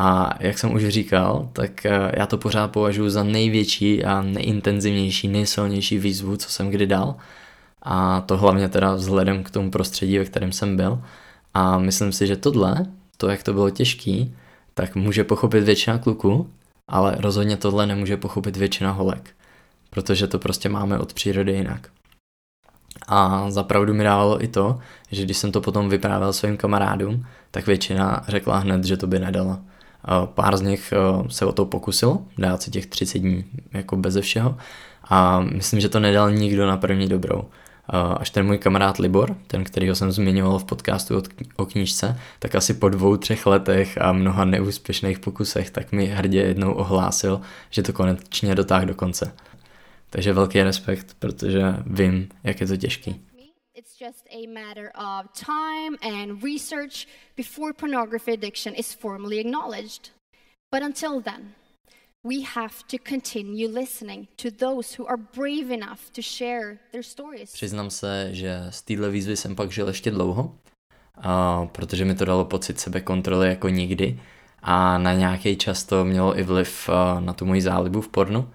A jak jsem už říkal, tak eh, já to pořád považuji za největší a nejintenzivnější, nejsilnější výzvu, co jsem kdy dal. A to hlavně teda vzhledem k tomu prostředí, ve kterém jsem byl. A myslím si, že tohle, to jak to bylo těžký, tak může pochopit většina kluků, ale rozhodně tohle nemůže pochopit většina holek protože to prostě máme od přírody jinak. A zapravdu mi dávalo i to, že když jsem to potom vyprávěl svým kamarádům, tak většina řekla hned, že to by nedala. Pár z nich eh, se o to pokusilo, dát si těch 30 dní jako beze všeho a myslím, že to nedal nikdo na první dobrou. až ten můj kamarád Libor, ten, kterýho jsem zmiňoval v podcastu o knížce, tak asi po dvou, třech letech a mnoha neúspěšných pokusech, tak mi hrdě jednou ohlásil, že to konečně dotáh do konce. Takže velký respekt, protože vím, jak je to těžký. It's just a matter of time and research before pornography addiction is formally acknowledged. But until then, we have to continue listening to those who are brave enough to share their stories. Přiznám se, že z téhle výzvy jsem pak žil ještě dlouho, a protože mi to dalo pocit sebekontroly jako nikdy a na nějaký čas to mělo i vliv na tu moji zálibu v pornu,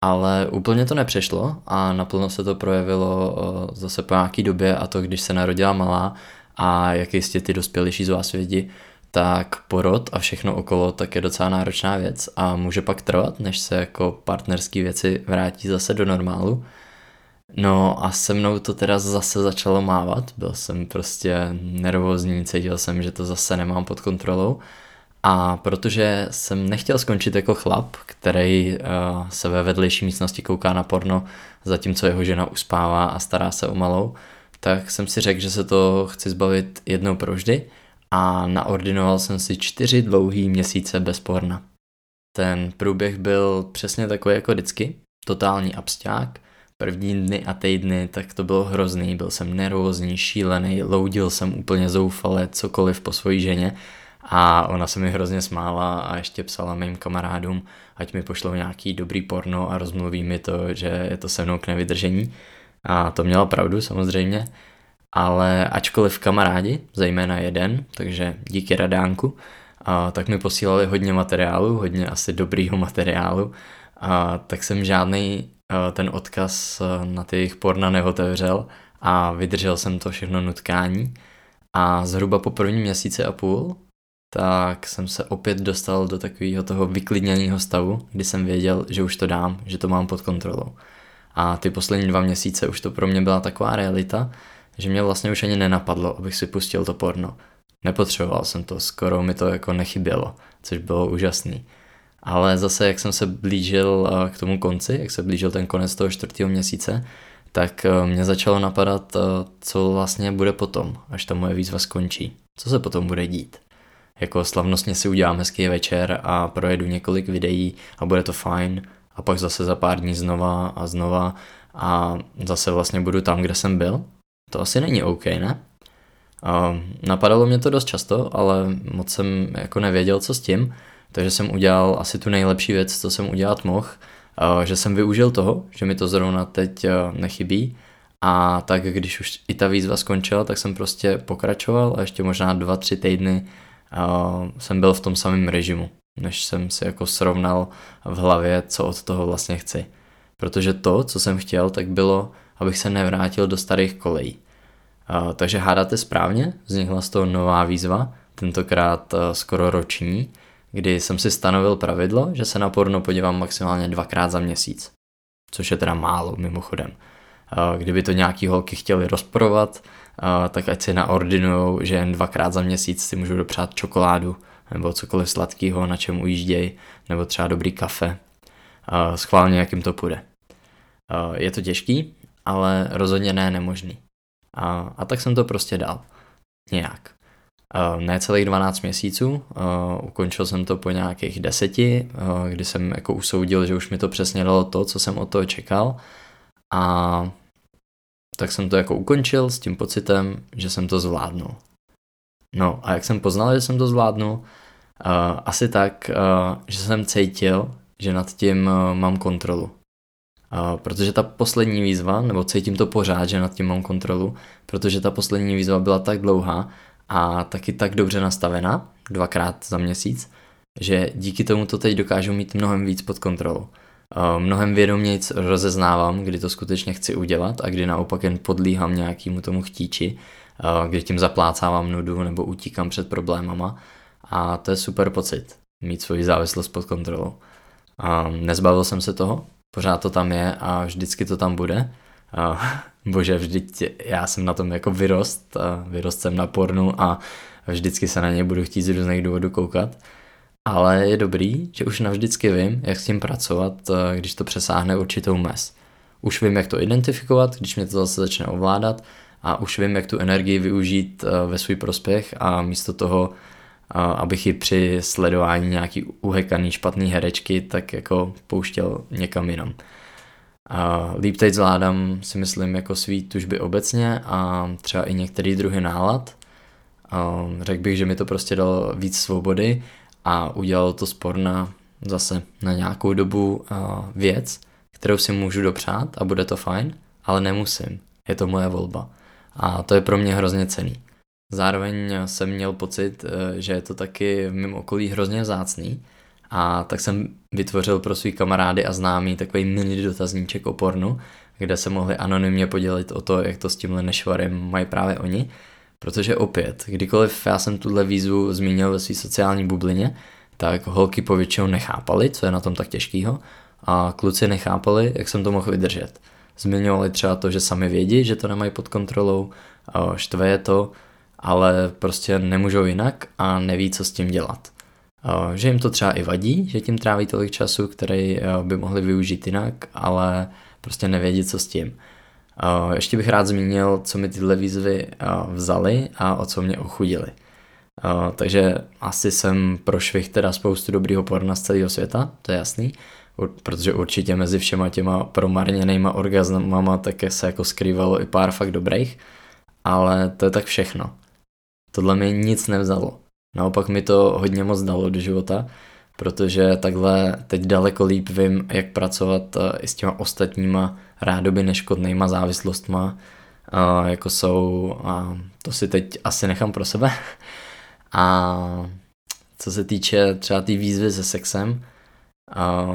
ale úplně to nepřešlo a naplno se to projevilo zase po nějaký době a to, když se narodila malá a jak jistě ty dospělejší z vás vědí, tak porod a všechno okolo tak je docela náročná věc a může pak trvat, než se jako partnerské věci vrátí zase do normálu. No a se mnou to teda zase začalo mávat, byl jsem prostě nervózní, cítil jsem, že to zase nemám pod kontrolou a protože jsem nechtěl skončit jako chlap, který uh, se ve vedlejší místnosti kouká na porno, zatímco jeho žena uspává a stará se o malou, tak jsem si řekl, že se to chci zbavit jednou provždy a naordinoval jsem si čtyři dlouhý měsíce bez porna. Ten průběh byl přesně takový jako vždycky, totální absťák. První dny a týdny, tak to bylo hrozný, byl jsem nervózní, šílený, loudil jsem úplně zoufale cokoliv po svojí ženě a ona se mi hrozně smála a ještě psala mým kamarádům, ať mi pošlou nějaký dobrý porno a rozmluví mi to, že je to se mnou k nevydržení. A to měla pravdu samozřejmě. Ale ačkoliv kamarádi, zejména jeden, takže díky Radánku, a tak mi posílali hodně materiálu, hodně asi dobrýho materiálu, a tak jsem žádný ten odkaz na ty jejich porna neotevřel a vydržel jsem to všechno nutkání. A zhruba po prvním měsíci a půl tak jsem se opět dostal do takového toho vyklidněného stavu, kdy jsem věděl, že už to dám, že to mám pod kontrolou. A ty poslední dva měsíce už to pro mě byla taková realita, že mě vlastně už ani nenapadlo, abych si pustil to porno. Nepotřeboval jsem to, skoro mi to jako nechybělo, což bylo úžasný. Ale zase, jak jsem se blížil eh, k tomu konci, jak se blížil ten konec toho čtvrtého měsíce, tak eh, mě začalo napadat, eh, co vlastně bude potom, až ta moje výzva skončí. Co se potom bude dít. Jako slavnostně si udělám hezký večer a projedu několik videí a bude to fajn. A pak zase za pár dní znova a znova a zase vlastně budu tam, kde jsem byl. To asi není OK, ne? A napadalo mě to dost často, ale moc jsem jako nevěděl, co s tím, takže jsem udělal asi tu nejlepší věc, co jsem udělat mohl, že jsem využil toho, že mi to zrovna teď nechybí. A tak když už i ta výzva skončila, tak jsem prostě pokračoval a ještě možná dva, tři týdny jsem byl v tom samém režimu, než jsem si jako srovnal v hlavě, co od toho vlastně chci. Protože to, co jsem chtěl, tak bylo abych se nevrátil do starých kolejí. Takže hádáte správně, vznikla z toho nová výzva, tentokrát uh, skoro roční, kdy jsem si stanovil pravidlo, že se na porno podívám maximálně dvakrát za měsíc. Což je teda málo mimochodem. Kdyby to nějaký holky chtěli rozporovat, tak ať si naordinujou, že jen dvakrát za měsíc si můžu dopřát čokoládu nebo cokoliv sladkého, na čem ujíždějí, nebo třeba dobrý kafe. Schválně, jak jim to půjde. Je to těžký, ale rozhodně ne nemožný. A, a tak jsem to prostě dal. Nějak. Ne celých 12 měsíců, ukončil jsem to po nějakých deseti, kdy jsem jako usoudil, že už mi to přesně dalo to, co jsem od toho čekal a tak jsem to jako ukončil s tím pocitem, že jsem to zvládnul. No a jak jsem poznal, že jsem to zvládnul, uh, asi tak, uh, že jsem cítil, že nad tím uh, mám kontrolu protože ta poslední výzva, nebo cítím to pořád, že nad tím mám kontrolu, protože ta poslední výzva byla tak dlouhá a taky tak dobře nastavená, dvakrát za měsíc, že díky tomu to teď dokážu mít mnohem víc pod kontrolou. Mnohem vědoměji rozeznávám, kdy to skutečně chci udělat a kdy naopak jen podlíhám nějakému tomu chtíči, kdy tím zaplácávám nudu nebo utíkám před problémama a to je super pocit, mít svoji závislost pod kontrolou. Nezbavil jsem se toho, pořád to tam je a vždycky to tam bude. (laughs) Bože, vždyť já jsem na tom jako vyrost, vyrost jsem na pornu a vždycky se na ně budu chtít z různých důvodů koukat. Ale je dobrý, že už navždycky vím, jak s tím pracovat, když to přesáhne určitou mez. už vím, jak to identifikovat, když mě to zase začne ovládat a už vím, jak tu energii využít uh, ve svůj prospěch a místo toho, uh, abych ji při sledování nějaký uhekaný špatný herečky, tak jako pouštěl někam jinam. A líp teď zvládám si myslím jako svý tužby obecně a třeba i některý druhy nálad. Řekl bych, že mi to prostě dalo víc svobody a udělalo to sporna zase na nějakou dobu věc, kterou si můžu dopřát a bude to fajn, ale nemusím. Je to moje volba. A to je pro mě hrozně cený. Zároveň jsem měl pocit, e, že je to taky v mém okolí hrozně vzácný, a tak jsem vytvořil pro svý kamarády a známý takový mini dotazníček o pornu, kde se mohli anonymně podělit o to, jak to s tímhle nešvarem mají právě oni. Protože opět, kdykoliv já jsem tuhle výzvu zmínil ve své sociální bublině, tak holky povětšinou nechápali, co je na tom tak těžkého, a kluci nechápali, jak jsem to mohl vydržet. Zmiňovali třeba to, že sami vědí, že to nemají pod kontrolou, štve je to, ale prostě nemůžou jinak a neví, co s tím dělat. Že jim to třeba i vadí, že tím tráví tolik času, který by mohli využít jinak, ale prostě nevědí, co s tím. Ještě bych rád zmínil, co mi tyhle výzvy vzali a o co mě ochudili. Takže asi jsem prošvih teda spoustu dobrýho porna z celého světa, to je jasný, protože určitě mezi všema těma promarněnýma orgazmama také se jako skrývalo i pár fakt dobrých, ale to je tak všechno. Tohle mi nic nevzalo. Naopak mi to hodně moc dalo do života, protože takhle teď daleko líp vím, jak pracovat eh, i s těma ostatníma rádoby neškodnýma závislostma, eh, jako jsou, to si teď asi nechám pro sebe. (laughs) A co se týče třeba té tý výzvy se sexem, a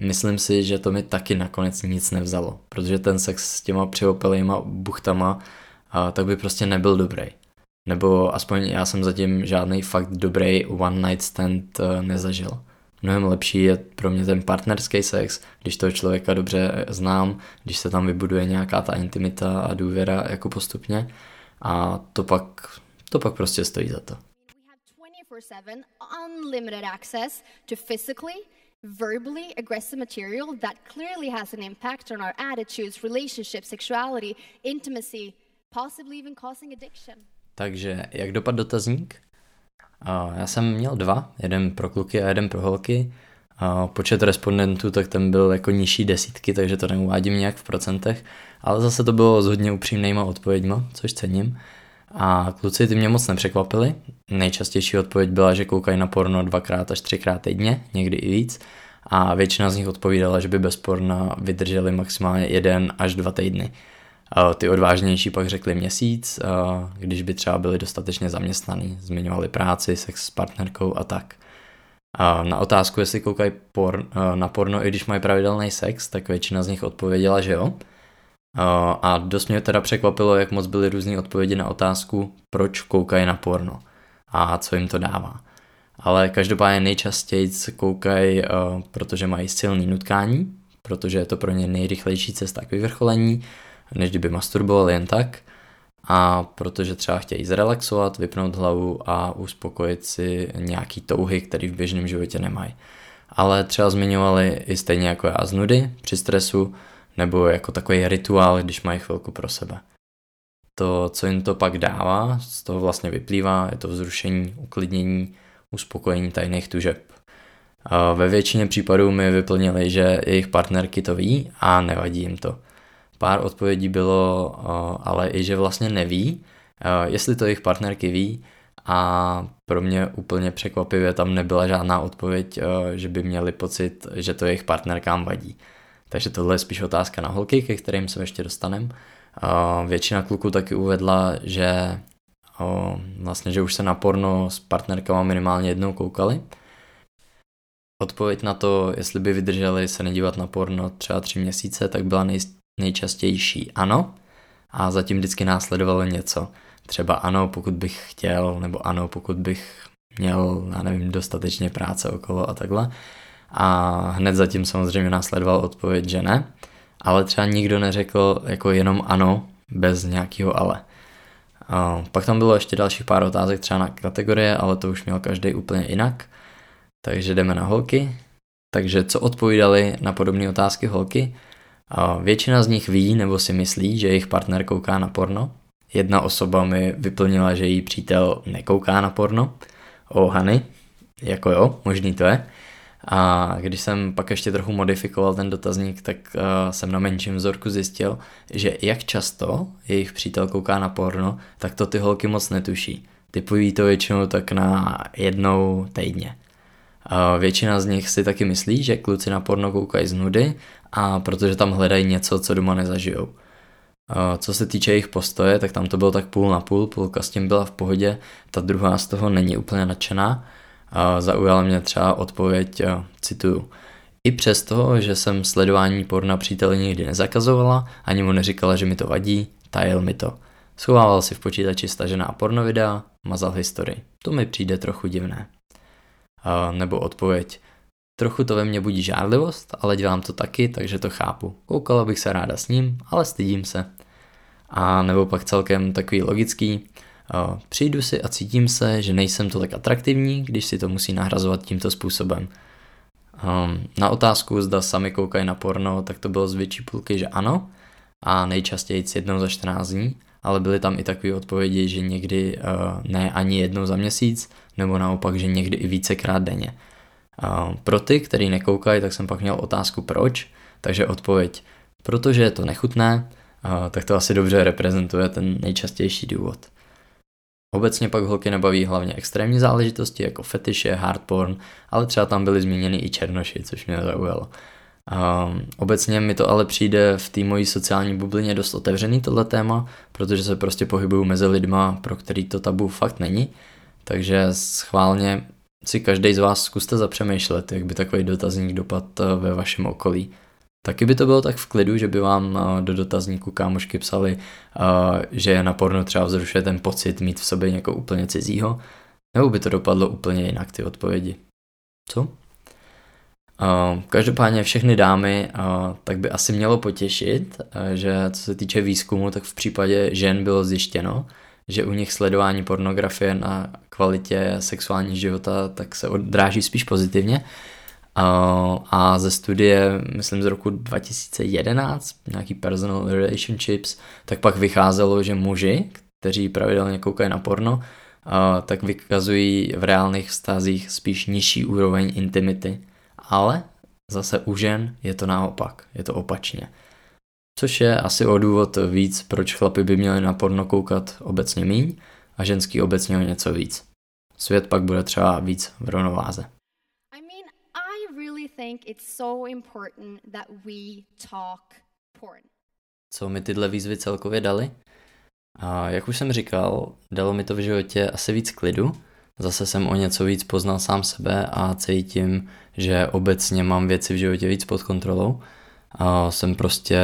myslím si, že to mi taky nakonec nic nevzalo, protože ten sex s těma přeopelejma buchtama tak by prostě nebyl dobrý. Nebo aspoň já jsem zatím žádný fakt dobrý one night stand eh, nezažil. Mnohem lepší je pro mě ten partnerský sex, když toho člověka dobře znám, když se tam vybuduje nějaká ta intimita a důvěra jako postupně a to pak, to pak prostě stojí za to. unlimited access to physically, verbally aggressive material that clearly has an impact on our attitudes, relationships, sexuality, intimacy, possibly even causing addiction. Takže jak dopad dotazník? Já jsem měl dva, jeden pro kluky a jeden pro holky. Počet respondentů, tak ten byl jako nižší desítky, takže to neuvádím nějak v procentech, ale zase to bylo s hodně upřímnýma odpověďma, což cením. A kluci ty mě moc nepřekvapili. Nejčastější odpověď byla, že koukají na porno dvakrát až třikrát týdně, někdy i víc. A většina z nich odpovídala, že by bez porna vydrželi maximálně jeden až dva týdny. Ty odvážnější pak řekli měsíc, když by třeba byli dostatečně zaměstnaný, zmiňovali práci, sex s partnerkou a tak. Na otázku, jestli koukají por, na porno, i když mají pravidelný sex, tak většina z nich odpověděla, že jo. A dost mě teda překvapilo, jak moc byly různé odpovědi na otázku, proč koukají na porno a co jim to dává. Ale každopádně nejčastěji koukají, protože mají silný nutkání, protože je to pro ně nejrychlejší cesta k vyvrcholení, než kdyby masturbovali jen tak. A protože třeba chtějí zrelaxovat, vypnout hlavu a uspokojit si nějaký touhy, které v běžném životě nemají. Ale třeba zmiňovali i stejně jako já z nudy při stresu, nebo jako takový rituál, když mají chvilku pro sebe. To, co jim to pak dává, z toho vlastně vyplývá, je to vzrušení, uklidnění, uspokojení tajných tužeb. Ve většině případů mi vyplnili, že jejich partnerky to ví a nevadí jim to pár odpovědí bylo, eh, ale i že vlastně neví, eh, jestli to jejich partnerky ví a pro mě úplně překvapivě tam nebyla žádná odpověď, eh, že by měli pocit, že to jejich partnerkám vadí. Takže tohle je spíš otázka na holky, ke kterým se ještě dostanem. Většina kluků taky uvedla, že vlastně, že už se na porno s partnerkama minimálně jednou koukali. Odpověď na to, jestli by vydrželi se nedívat na porno třeba tři měsíce, tak byla nejist, nejčastější ano a zatím vždycky následovalo něco. Třeba ano, pokud bych chtěl, nebo ano, pokud bych měl, já nevím, dostatečně práce okolo a takhle. A hned zatím samozřejmě následoval odpověď, že ne, ale třeba nikdo neřekl jako jenom ano, bez nějakého ale. A pak tam bylo ještě dalších pár otázek třeba na kategorie, ale to už měl každý úplně jinak. Takže jdeme na holky. Takže co odpovídali na podobné otázky holky? Většina z nich ví nebo si myslí, že jejich partner kouká na porno. Jedna osoba mi vyplnila, že její přítel nekouká na porno. O Hany, jako jo, možný to je. A když jsem pak ještě trochu modifikoval ten dotazník, tak uh, jsem na menším vzorku zjistil, že jak často jejich přítel kouká na porno, tak to ty holky moc netuší. Typují to většinou tak na jednou týdně. Uh, většina z nich si taky myslí, že kluci na porno koukají z nudy a protože tam hledají něco, co doma nezažijou. Co se týče jejich postoje, tak tam to bylo tak půl na půl, půlka s tím byla v pohodě, ta druhá z toho není úplně nadšená zaujala mě třeba odpověď, cituju, i přesto, že jsem sledování porna příteli nikdy nezakazovala, ani mu neříkala, že mi to vadí, tajil mi to. Schovával si v počítači stažená pornovidea, mazal historii. To mi přijde trochu divné. Nebo odpověď, trochu to ve mně budí žádlivost, ale dělám to taky, takže to chápu. Koukala bych se ráda s ním, ale stydím se. A nebo pak celkem takový logický, Přijdu si a cítím se, že nejsem to tak atraktivní, když si to musí nahrazovat tímto způsobem. Na otázku, zda sami koukají na porno, tak to bylo z větší půlky, že ano, a nejčastěji jednou za 14 dní, ale byly tam i takové odpovědi, že někdy ne ani jednou za měsíc, nebo naopak, že někdy i vícekrát denně. Pro ty, kteří nekoukají, tak jsem pak měl otázku proč, takže odpověď, protože je to nechutné, tak to asi dobře reprezentuje ten nejčastější důvod. Obecně pak holky nebaví hlavně extrémní záležitosti jako fetiše, hardporn, ale třeba tam byly zmíněny i černoši, což mě zaujalo. Um, obecně mi to ale přijde v té mojí sociální bublině dost otevřený tohle téma, protože se prostě pohybuju mezi lidma, pro který to tabu fakt není, takže schválně si každý z vás zkuste zapřemýšlet, jak by takový dotazník dopad eh, ve vašem okolí. Taky by to bylo tak v klidu, že by vám eh, do dotazníku kámošky psali, eh, že na porno třeba vzrušuje ten pocit mít v sobě někoho úplně cizího, nebo by to dopadlo úplně jinak ty odpovědi. Co? Každopádně všechny dámy tak by asi mělo potěšit, že co se týče výzkumu, tak v případě žen bylo zjištěno, že u nich sledování pornografie na kvalitě sexuální života tak se odráží spíš pozitivně, a ze studie, myslím z roku 2011, nějaký personal relationships, tak pak vycházelo, že muži, kteří pravidelně koukají na porno, tak vykazují v reálných vztazích spíš nižší úroveň intimity. Ale zase u žen je to naopak, je to opačně. Což je asi o důvod víc, proč chlapy by měli na porno koukat obecně míň a ženský obecně o něco víc. Svět pak bude třeba víc v rovnováze think it's so important that we talk porn. Co mi tyhle výzvy celkově dali? A jak už jsem říkal, dalo mi to v životě asi víc klidu. Zase jsem o něco víc poznal sám sebe a cítím, že obecně mám věci v životě víc pod kontrolou. A jsem prostě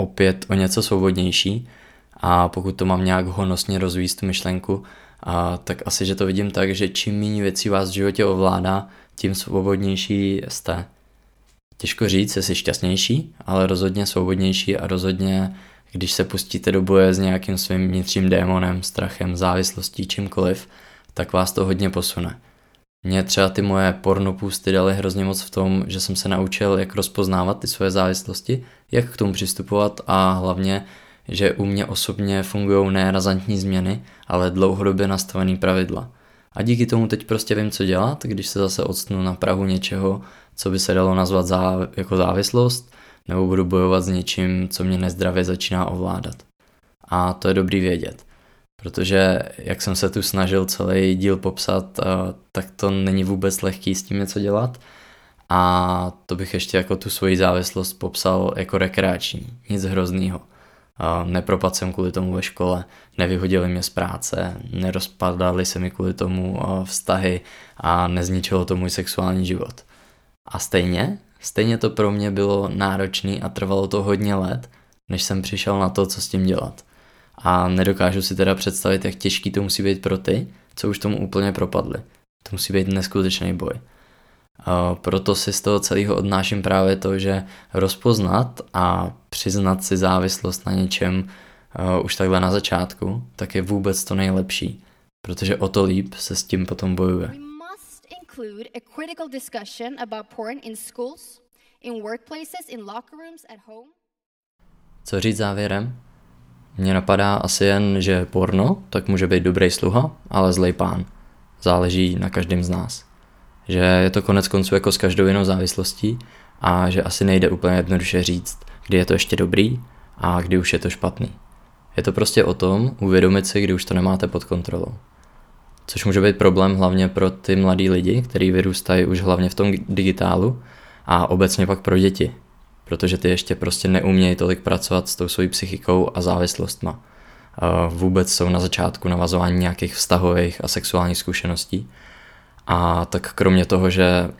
opět o něco svobodnější a pokud to mám nějak honosně rozvíjet tu myšlenku, a tak asi, že to vidím tak, že čím méně věcí vás v životě ovládá, tím svobodnější jste. Těžko říct, jsi šťastnější, ale rozhodně svobodnější a rozhodně, když se pustíte do boje s nějakým svým vnitřním démonem, strachem, závislostí, čímkoliv, tak vás to hodně posune. Mě třeba ty moje pornopůsty dali hrozně moc v tom, že jsem se naučil, jak rozpoznávat ty svoje závislosti, jak k tomu přistupovat a hlavně, že u mě osobně fungují ne razantní změny, ale dlouhodobě nastavený pravidla. A díky tomu teď prostě vím, co dělat, když se zase odstnu na prahu něčeho, co by se dalo nazvat zá, jako závislost, nebo budu bojovat s něčím, co mě nezdravě začíná ovládat. A to je dobrý vědět. Protože jak jsem se tu snažil celý díl popsat, tak to není vůbec lehký s tím něco dělat. A to bych ještě jako tu svoji závislost popsal jako rekreační, nic hroznýho. Nepropad jsem kvůli tomu ve škole, nevyhodili mě z práce, nerozpadaly se mi kvůli tomu vztahy a nezničilo to můj sexuální život. A stejně, stejně to pro mě bylo náročné a trvalo to hodně let, než jsem přišel na to, co s tím dělat. A nedokážu si teda představit, jak těžký to musí být pro ty, co už tomu úplně propadli. To musí být neskutečný boj. Proto si z toho celého odnáším právě to, že rozpoznat a přiznat si závislost na něčem už takhle na začátku, tak je vůbec to nejlepší, protože o to líp se s tím potom bojuje. Co říct závěrem? Mně napadá asi jen, že porno tak může být dobrý sluha, ale zlej pán. Záleží na každém z nás. Že je to konec konců jako s každou jinou závislostí a že asi nejde úplně jednoduše říct, kdy je to ještě dobrý a kdy už je to špatný. Je to prostě o tom uvědomit si, kdy už to nemáte pod kontrolou. Což může být problém hlavně pro ty mladí lidi, kteří vyrůstají už hlavně v tom digitálu a obecně pak pro děti, protože ty ještě prostě neumějí tolik pracovat s tou svojí psychikou a závislostma. Vůbec jsou na začátku navazování nějakých vztahových a sexuálních zkušeností. A tak kromě toho, že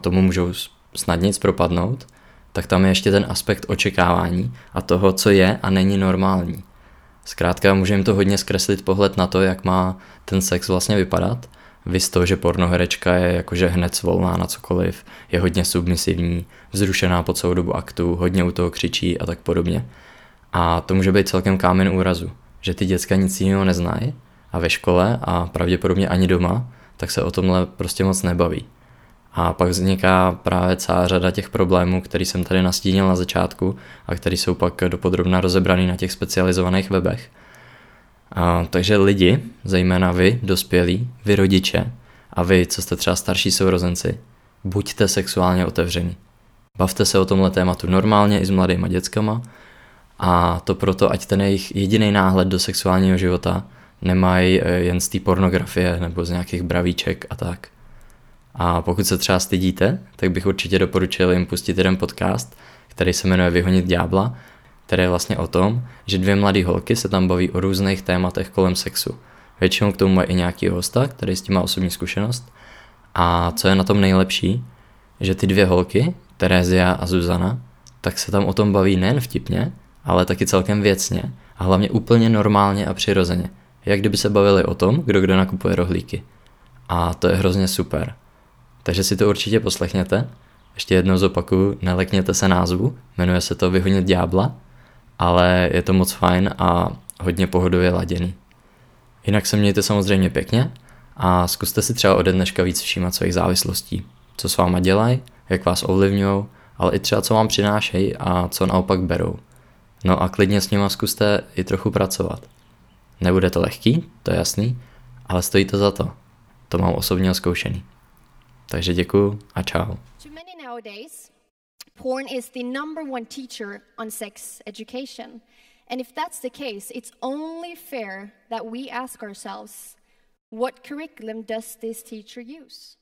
tomu můžou snadněji propadnout, tak tam je ještě ten aspekt očekávání a toho, co je a není normální. Zkrátka můžeme to hodně zkreslit pohled na to, jak má ten sex vlastně vypadat. Vy to, že pornoherečka je jakože hned svolná na cokoliv, je hodně submisivní, vzrušená po celou dobu aktu, hodně u toho křičí a tak podobně. A to může být celkem kámen úrazu, že ty děcka nic jiného neznají a ve škole a pravděpodobně ani doma, tak se o tomhle prostě moc nebaví. A pak vzniká právě celá řada těch problémů, který jsem tady nastínil na začátku a který jsou pak dopodrobna rozebraný na těch specializovaných webech. A, takže lidi, zejména vy, dospělí, vy rodiče a vy, co jste třeba starší sourozenci, buďte sexuálně otevření. Bavte se o tomhle tématu normálně i s mladýma dětskama a to proto, ať ten jejich jediný náhled do sexuálního života nemají eh, jen z té pornografie nebo z nějakých bravíček a tak. A pokud se třeba stydíte, tak bych určitě doporučil jim pustit jeden podcast, který se jmenuje Vyhonit ďábla, který je vlastně o tom, že dvě mladé holky se tam baví o různých tématech kolem sexu. Většinou k tomu mají i nějaký hosta, který s tím má osobní zkušenost. A co je na tom nejlepší, že ty dvě holky, Terezia a Zuzana, tak se tam o tom baví nejen vtipně, ale taky celkem věcně a hlavně úplně normálně a přirozeně. Jak kdyby se bavili o tom, kdo kdo nakupuje rohlíky. A to je hrozně super. Takže si to určitě poslechněte. Ještě jednou zopakuju, nelekněte se názvu, jmenuje se to Vyhonit ďábla, ale je to moc fajn a hodně pohodově laděný. Jinak se mějte samozřejmě pěkně a zkuste si třeba ode dneška víc všímat svých závislostí. Co s váma dělají, jak vás ovlivňují, ale i třeba co vám přinášejí a co naopak berou. No a klidně s nima zkuste i trochu pracovat. Nebude to lehký, to je jasný, ale stojí to za to. To mám osobně zkoušený. Takže děkuju a čau. Nowadays, porn is the number one teacher on sex education. And if that's the case, it's only fair that we ask ourselves, what curriculum does this teacher use?